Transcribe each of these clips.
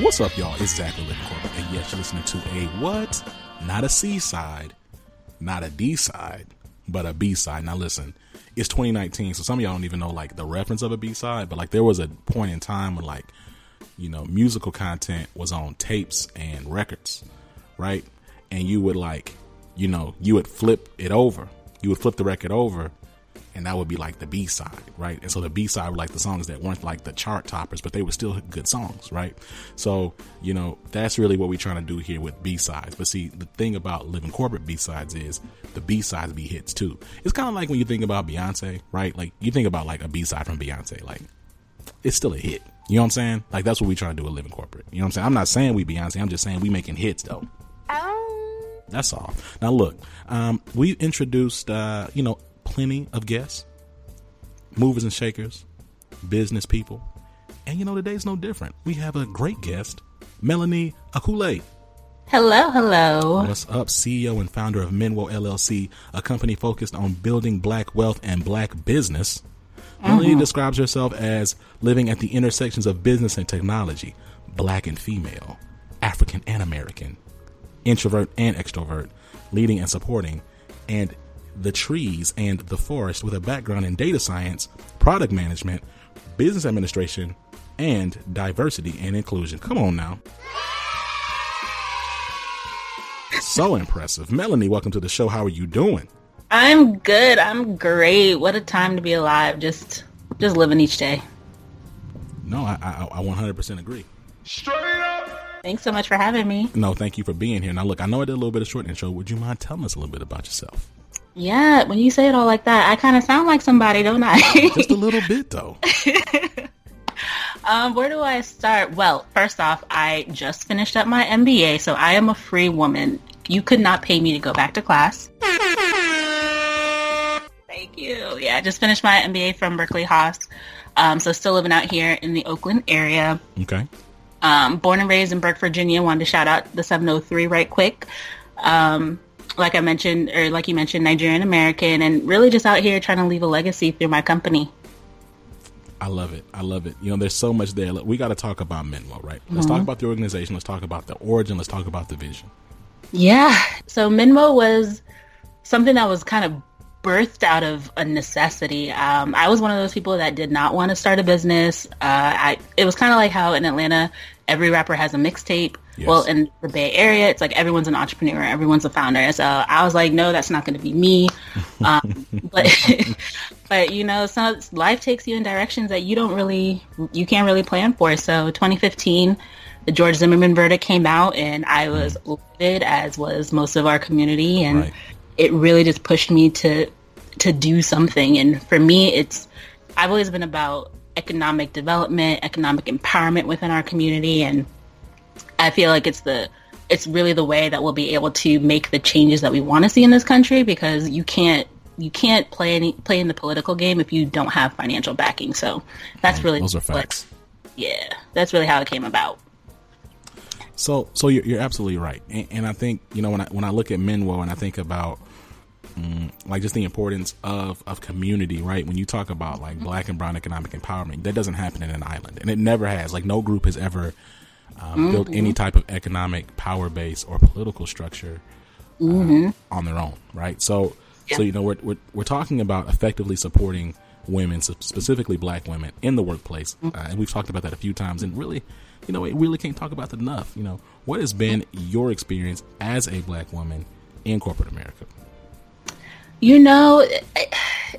What's up, y'all? It's Zachary Living and yes, you're listening to a what? Not a C side, not a D side, but a B side. Now, listen, it's 2019, so some of y'all don't even know like the reference of a B side, but like there was a point in time when like you know musical content was on tapes and records, right? And you would like, you know, you would flip it over, you would flip the record over, and that would be like the B side, right? And so the B side were like the songs that weren't like the chart toppers, but they were still good songs, right? So, you know, that's really what we're trying to do here with B sides. But see, the thing about living corporate B sides is the B sides be hits too. It's kind of like when you think about Beyonce, right? Like you think about like a B side from Beyonce, like it's still a hit. You know what I'm saying? Like that's what we try to do with living corporate. You know what I'm saying? I'm not saying we Beyonce. I'm just saying we making hits though. Oh. That's all. Now look, um, we introduced, uh, you know, plenty of guests, movers and shakers, business people. And you know, today's no different. We have a great guest, Melanie Akwule. Hello, hello. What's up, CEO and founder of Minwo LLC, a company focused on building black wealth and black business. Melanie mm-hmm. describes herself as living at the intersections of business and technology, black and female, African and American, introvert and extrovert, leading and supporting, and the trees and the forest with a background in data science, product management, business administration, and diversity and inclusion. Come on now. So impressive. Melanie, welcome to the show. How are you doing? I'm good. I'm great. What a time to be alive. Just just living each day. No, I, I, I 100% agree. Straight up. Thanks so much for having me. No, thank you for being here. Now, look, I know I did a little bit of short intro. Would you mind telling us a little bit about yourself? Yeah, when you say it all like that, I kind of sound like somebody, don't I? Just a little bit, though. um, where do I start? Well, first off, I just finished up my MBA, so I am a free woman. You could not pay me to go back to class. Thank you. Yeah, I just finished my MBA from Berkeley Haas. Um, so still living out here in the Oakland area. Okay. Um, born and raised in Burke, Virginia. Wanted to shout out the 703 right quick. Um, like I mentioned, or like you mentioned, Nigerian American, and really just out here trying to leave a legacy through my company. I love it. I love it. You know, there's so much there. Look, We got to talk about Minwo, right? Let's talk about the organization. Let's talk about the origin. Let's talk about the vision. Yeah. So Minwo was something that was kind of birthed out of a necessity. Um, I was one of those people that did not want to start a business. Uh, I, it was kind of like how in Atlanta, every rapper has a mixtape. Yes. Well, in the Bay Area, it's like everyone's an entrepreneur, everyone's a founder. So I was like, no, that's not going to be me. Um, but, but you know, some life takes you in directions that you don't really, you can't really plan for. So 2015, the George Zimmerman verdict came out, and I was livid, as was most of our community, and Right. it really just pushed me to to do something. And for me, it's I've always been about economic development, economic empowerment within our community, and I feel like it's the it's really the way that we'll be able to make the changes that we want to see in this country because you can't you can't play any play in the political game if you don't have financial backing. So that's really Those are what- facts. yeah, that's really how it came about. So, so you're, you're absolutely right, and, and I think you know when I when I look at Minwo and I think about like just the importance of of community, right? When you talk about like black and brown economic empowerment, that doesn't happen in an island, and it never has. Like no group has ever um, built any type of economic power base or political structure uh, on their own, right? So, so you know we're, we're we're talking about effectively supporting women, specifically black women, in the workplace, uh, and we've talked about that a few times. And really, you know, we really can't talk about that enough. You know, what has been your experience as a black woman in corporate America? You know,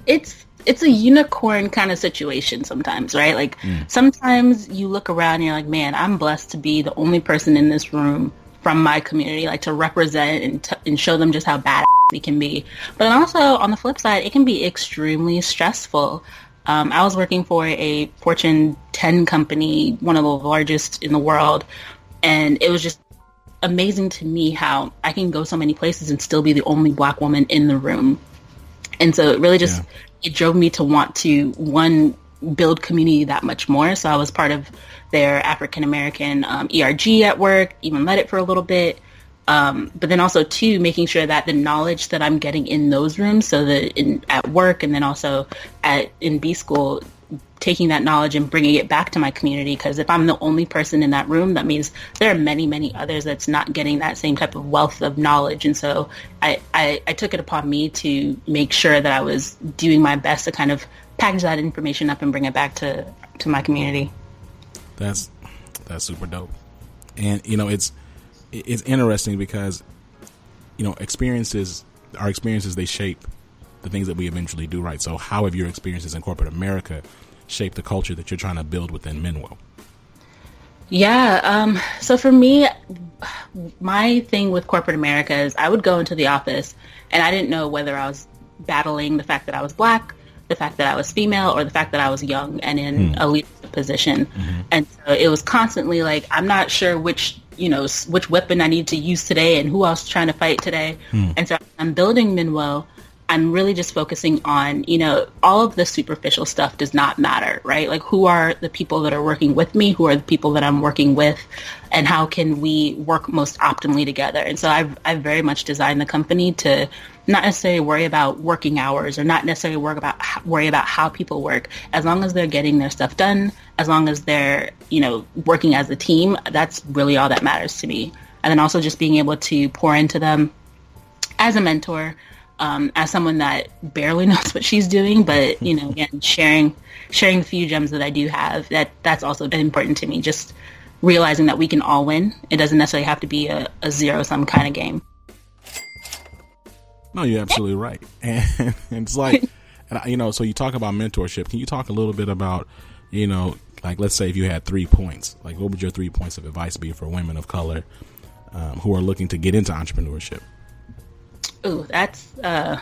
it's it's a unicorn kind of situation sometimes, right? Like sometimes you look around and you're like, man, I'm blessed to be the only person in this room from my community, like to represent and, t- and show them just how bad we can be. But then also on the flip side, it can be extremely stressful. Um, I was working for a Fortune 10 company, one of the largest in the world, and it was just amazing to me how I can go so many places and still be the only black woman in the room. And so it really just it drove me to want to one build community that much more. So I was part of their African American um, ERG at work, even led it for a little bit. Um, but then also two, making sure that the knowledge that I'm getting in those rooms, so that in at work and then also at in B school, taking that knowledge and bringing it back to my community. Because if I'm the only person in that room, that means there are many, many others that's not getting that same type of wealth of knowledge. And so I, I, I took it upon me to make sure that I was doing my best to kind of package that information up and bring it back to, to my community. That's that's super dope. And you know, it's it's interesting because you know, experiences our experiences they shape the things that we eventually do right. So how have your experiences in corporate America shaped the culture that you're trying to build within Minwo? Yeah. Um, so for me, my thing with corporate America is I would go into the office and I didn't know whether I was battling the fact that I was black, the fact that I was female, or the fact that I was young and in mm. a leadership position. Mm-hmm. And so it was constantly like, I'm not sure which you know which weapon I need to use today and who else trying to fight today. Mm. And so I'm building Minwo I'm really just focusing on, you know, all of the superficial stuff does not matter, right? Like who are the people that are working with me? Who are the people that I'm working with? And how can we work most optimally together? And so I've, I've very much designed the company to not necessarily worry about working hours or not necessarily work about, worry about how people work. As long as they're getting their stuff done, as long as they're, you know, working as a team, that's really all that matters to me. And then also just being able to pour into them as a mentor, um, as someone that barely knows what she's doing, but you know, again, sharing sharing the few gems that I do have, that that's also been important to me. Just realizing that we can all win. It doesn't necessarily have to be a, a zero sum kind of game. No, you're absolutely right, and, it's like, and you know, so you talk about mentorship. Can you talk a little bit about, you know, like let's say if you had three points, like what would your three points of advice be for women of color um, who are looking to get into entrepreneurship? Ooh, that's uh,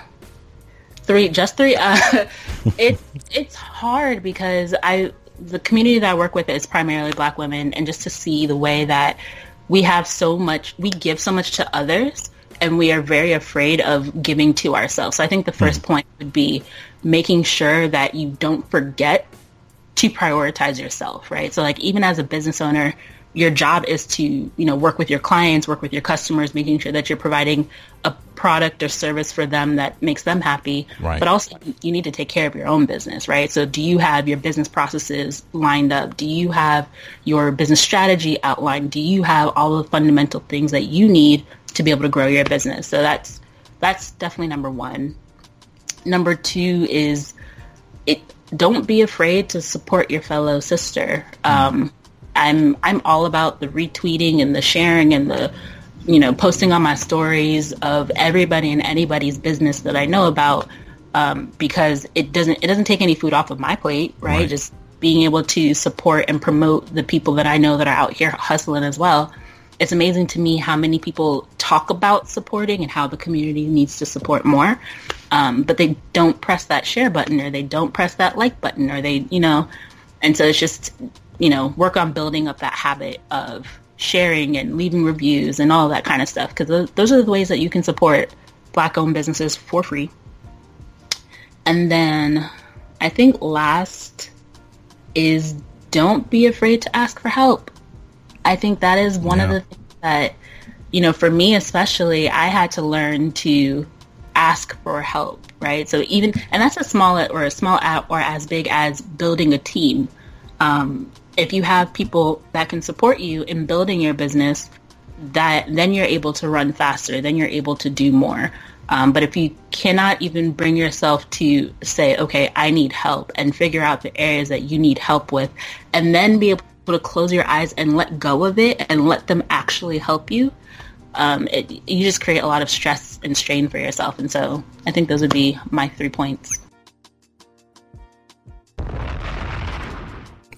three. Just three. Uh, it it's hard because I the community that I work with is primarily Black women, and just to see the way that we have so much, we give so much to others, and we are very afraid of giving to ourselves. So I think the 1st mm point would be making sure that you don't forget to prioritize yourself, right? So like even as a business owner, your job is to, you know, work with your clients, work with your customers, making sure that you're providing a product or service for them that makes them happy. Right. But also you need to take care of your own business, right? So do you have your business processes lined up? Do you have your business strategy outlined? Do you have all the fundamental things that you need to be able to grow your business? So that's that's definitely number 1. Number 2 is it don't be afraid to support your fellow sister. Mm. I'm I'm all about the retweeting and the sharing and the you know posting on my stories of everybody and anybody's business that I know about um, because it doesn't it doesn't take any food off of my plate, right? right? Just being able to support and promote the people that I know that are out here hustling as well. It's amazing to me how many people talk about supporting and how the community needs to support more, um, but they don't press that share button or they don't press that like button or they, you know, and so it's just you know, work on building up that habit of sharing and leaving reviews and all that kind of stuff because those are the ways that you can support black-owned businesses for free. And then I think last is don't be afraid to ask for help. I think that is one yeah. of the things that, you know, for me especially, I had to learn to ask for help, right? So even, and that's a small or a small app or as big as building a team. Um, if you have people that can support you in building your business, that then you're able to run faster, then you're able to do more. Um, but if you cannot even bring yourself to say, okay, I need help and figure out the areas that you need help with, and then be able to close your eyes and let go of it and let them actually help you, um, it, you just create a lot of stress and strain for yourself. And so I think those would be my three points.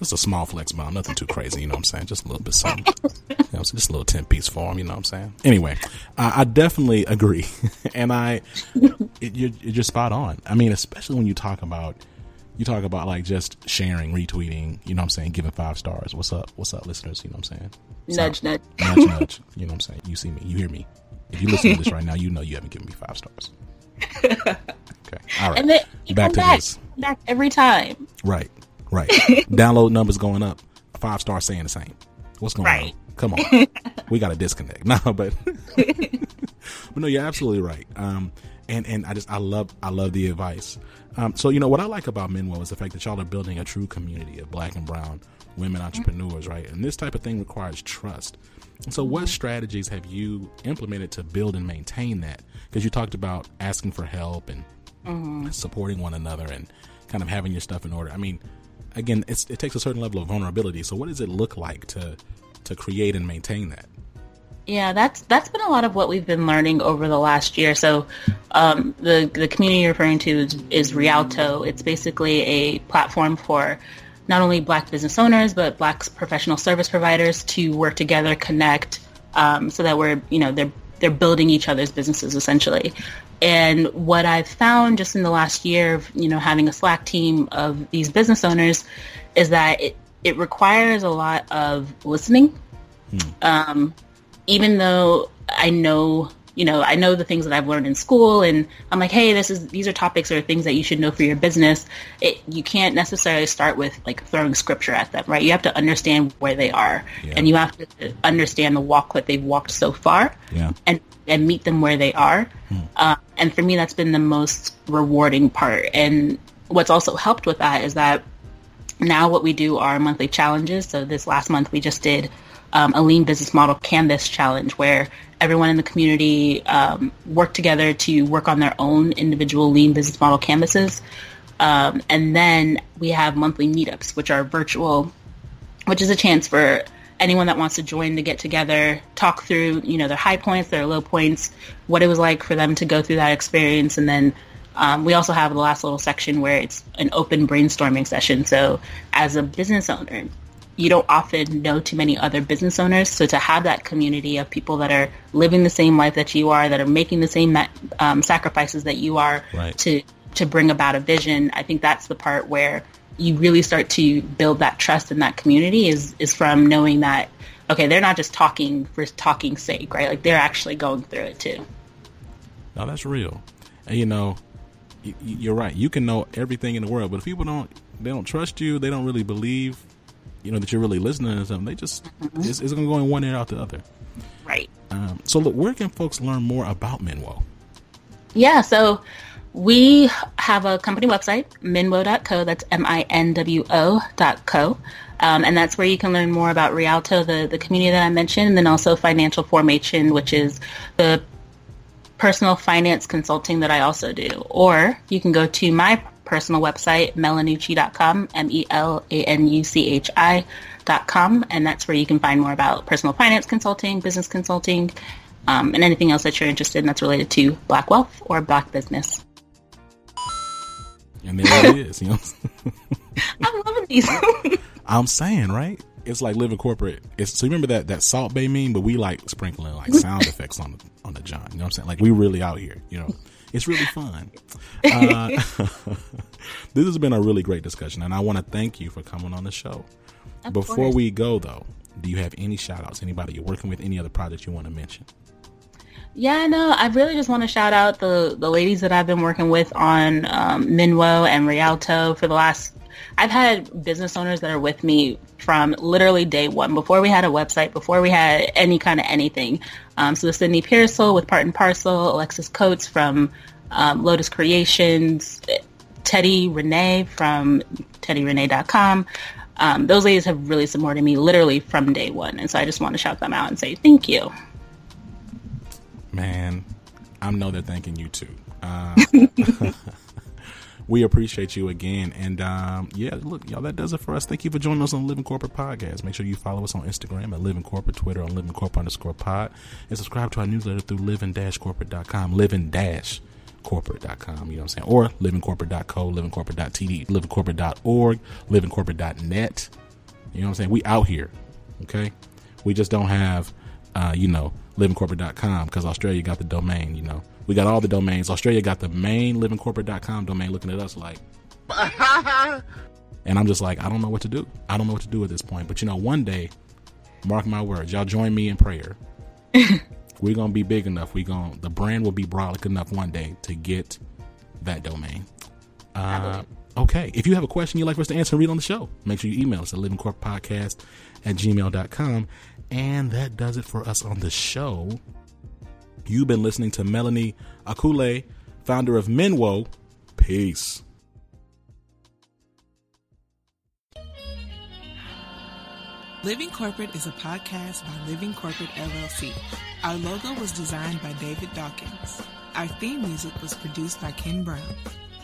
Just a small flex bomb, nothing too crazy, you know what I'm saying? Just a little bit something. you know, just a little 10 piece for him, you know what I'm saying? Anyway, I, I definitely agree. and I, it, you're, you're just spot on. I mean, especially when you talk about, you talk about like just sharing, retweeting, you know what I'm saying? Giving five stars. What's up? What's up, listeners? You know what I'm saying? Nudge, nudge. Nudge, nudge. You know what I'm saying? You see me. You hear me. If you listen to this right now, you know you haven't given me five stars. Okay. All right. And then back to back, this. Back every time. Right. Right. Download numbers going up. Five stars saying the same. What's going right. on? Come on. we got to disconnect. No, but but no, you're absolutely right. Um, and and I just I love I love the advice. Um, so you know what I like about Minwo is the fact that y'all are building a true community of Black and Brown women entrepreneurs, right? And this type of thing requires trust. And so, what strategies have you implemented to build and maintain that? Because you talked about asking for help and mm-hmm. supporting one another and kind of having your stuff in order. I mean, again, it takes a certain level of vulnerability. So, what does it look like to to create and maintain that? Yeah, that's that's been a lot of what we've been learning over the last year. So, um, the the community you're referring to is, is Rialto. It's basically a platform for not only Black business owners but Black professional service providers to work together, connect, um, so that we're you know they're they're building each other's businesses essentially. And what I've found just in the last year of you know having a Slack team of these business owners is that it it requires a lot of listening. Hmm. Um, even though I know, you know, I know the things that I've learned in school and I'm like, hey, this is, these are topics or things that you should know for your business. It, you can't necessarily start with like throwing scripture at them, right? You have to understand where they are yeah. and you have to understand the walk that they've walked so far yeah. and, and meet them where they are. Hmm. Uh, and for me, that's been the most rewarding part. And what's also helped with that is that now what we do are monthly challenges. So this last month we just did um, a lean business model canvas challenge where everyone in the community um, worked together to work on their own individual lean business model canvases. Um, and then we have monthly meetups, which are virtual, which is a chance for anyone that wants to join to get together, talk through, you know, their high points, their low points, what it was like for them to go through that experience. And then um, we also have the last little section where it's an open brainstorming session. So as a business owner, you don't often know too many other business owners. So to have that community of people that are living the same life that you are, that are making the same um, sacrifices that you are right. to to bring about a vision, I think that's the part where you really start to build that trust in that community. Is is from knowing that okay, they're not just talking for talking's sake, right? Like they're actually going through it too. No, that's real. And you know, you're right. You can know everything in the world, but if people don't, they don't trust you. They don't really believe you know that you're really listening to them. They just mm-hmm. it's, it's going to go in one ear out the other. Right. Um, so look, where can folks learn more about Minwo? Yeah, so we have a company website, minwo.co. That's M-I-N-W-O dot co. Um, and that's where you can learn more about Rialto, the, the community that I mentioned, and then also financial formation, which is the personal finance consulting that I also do. Or you can go to my personal website, melanuchi.com, M-E-L-A-N-U-C-H-I dot com, and that's where you can find more about personal finance consulting, business consulting, um, and anything else that you're interested in that's related to Black wealth or Black business. And there it is. You know, I'm loving these. I'm saying, right? It's like living corporate. It's so you remember that that Salt Bae meme, but we like sprinkling like sound effects on the on the John. You know what I'm saying? Like we really out here. You know. It's really fun. Uh, this has been a really great discussion, and I want to thank you for coming on the show. Of Before course. we go, though, do you have any shout outs? Anybody you're working with? Any other projects you want to mention? Yeah, no, I really just want to shout out the, the ladies that I've been working with on um, Minwo and Rialto for the last. I've had business owners that are with me from literally day one, before we had a website, before we had any kind of anything. Um, so the Sydney Pearsall with Part and Parcel, Alexis Coates from um, Lotus Creations, Teddy Renee from teddyrenee.com. Um, those ladies have really supported me literally from day one. And so I just want to shout them out and say thank you. Man, I know they're thanking you too. Uh, we appreciate you again. And um, yeah, look, y'all, that does it for us. Thank you for joining us on the Living Corporate Podcast. Make sure you follow us on Instagram at Living Corporate, Twitter on Living Corporate underscore pod, and subscribe to our newsletter through living-corporate.com. Living dash corporate.com, you know what I'm saying? Or livingcorporate.co, livingcorporate.tv, livingcorporate.org, livingcorporate.net. You know what I'm saying? We out here, okay? We just don't have, uh, you know, livingcorporate.com because Australia got the domain, you know. We got all the domains. Australia got the main livingcorporate.com domain looking at us like. and I'm just like, I don't know what to do. I don't know what to do at this point. But you know, one day, mark my words, y'all join me in prayer. We're gonna be big enough. We're going to, the brand will be broad enough one day to get that domain. Uh, okay. If you have a question you'd like for us to answer and read on the show, make sure you email us at livingcorppodcast at gmail.com. And that does it for us on the show. You've been listening to Melanie Akwule, founder of Minwo. Peace. Living Corporate is a podcast by Living Corporate LLC. Our logo was designed by David Dawkins. Our theme music was produced by Ken Brown.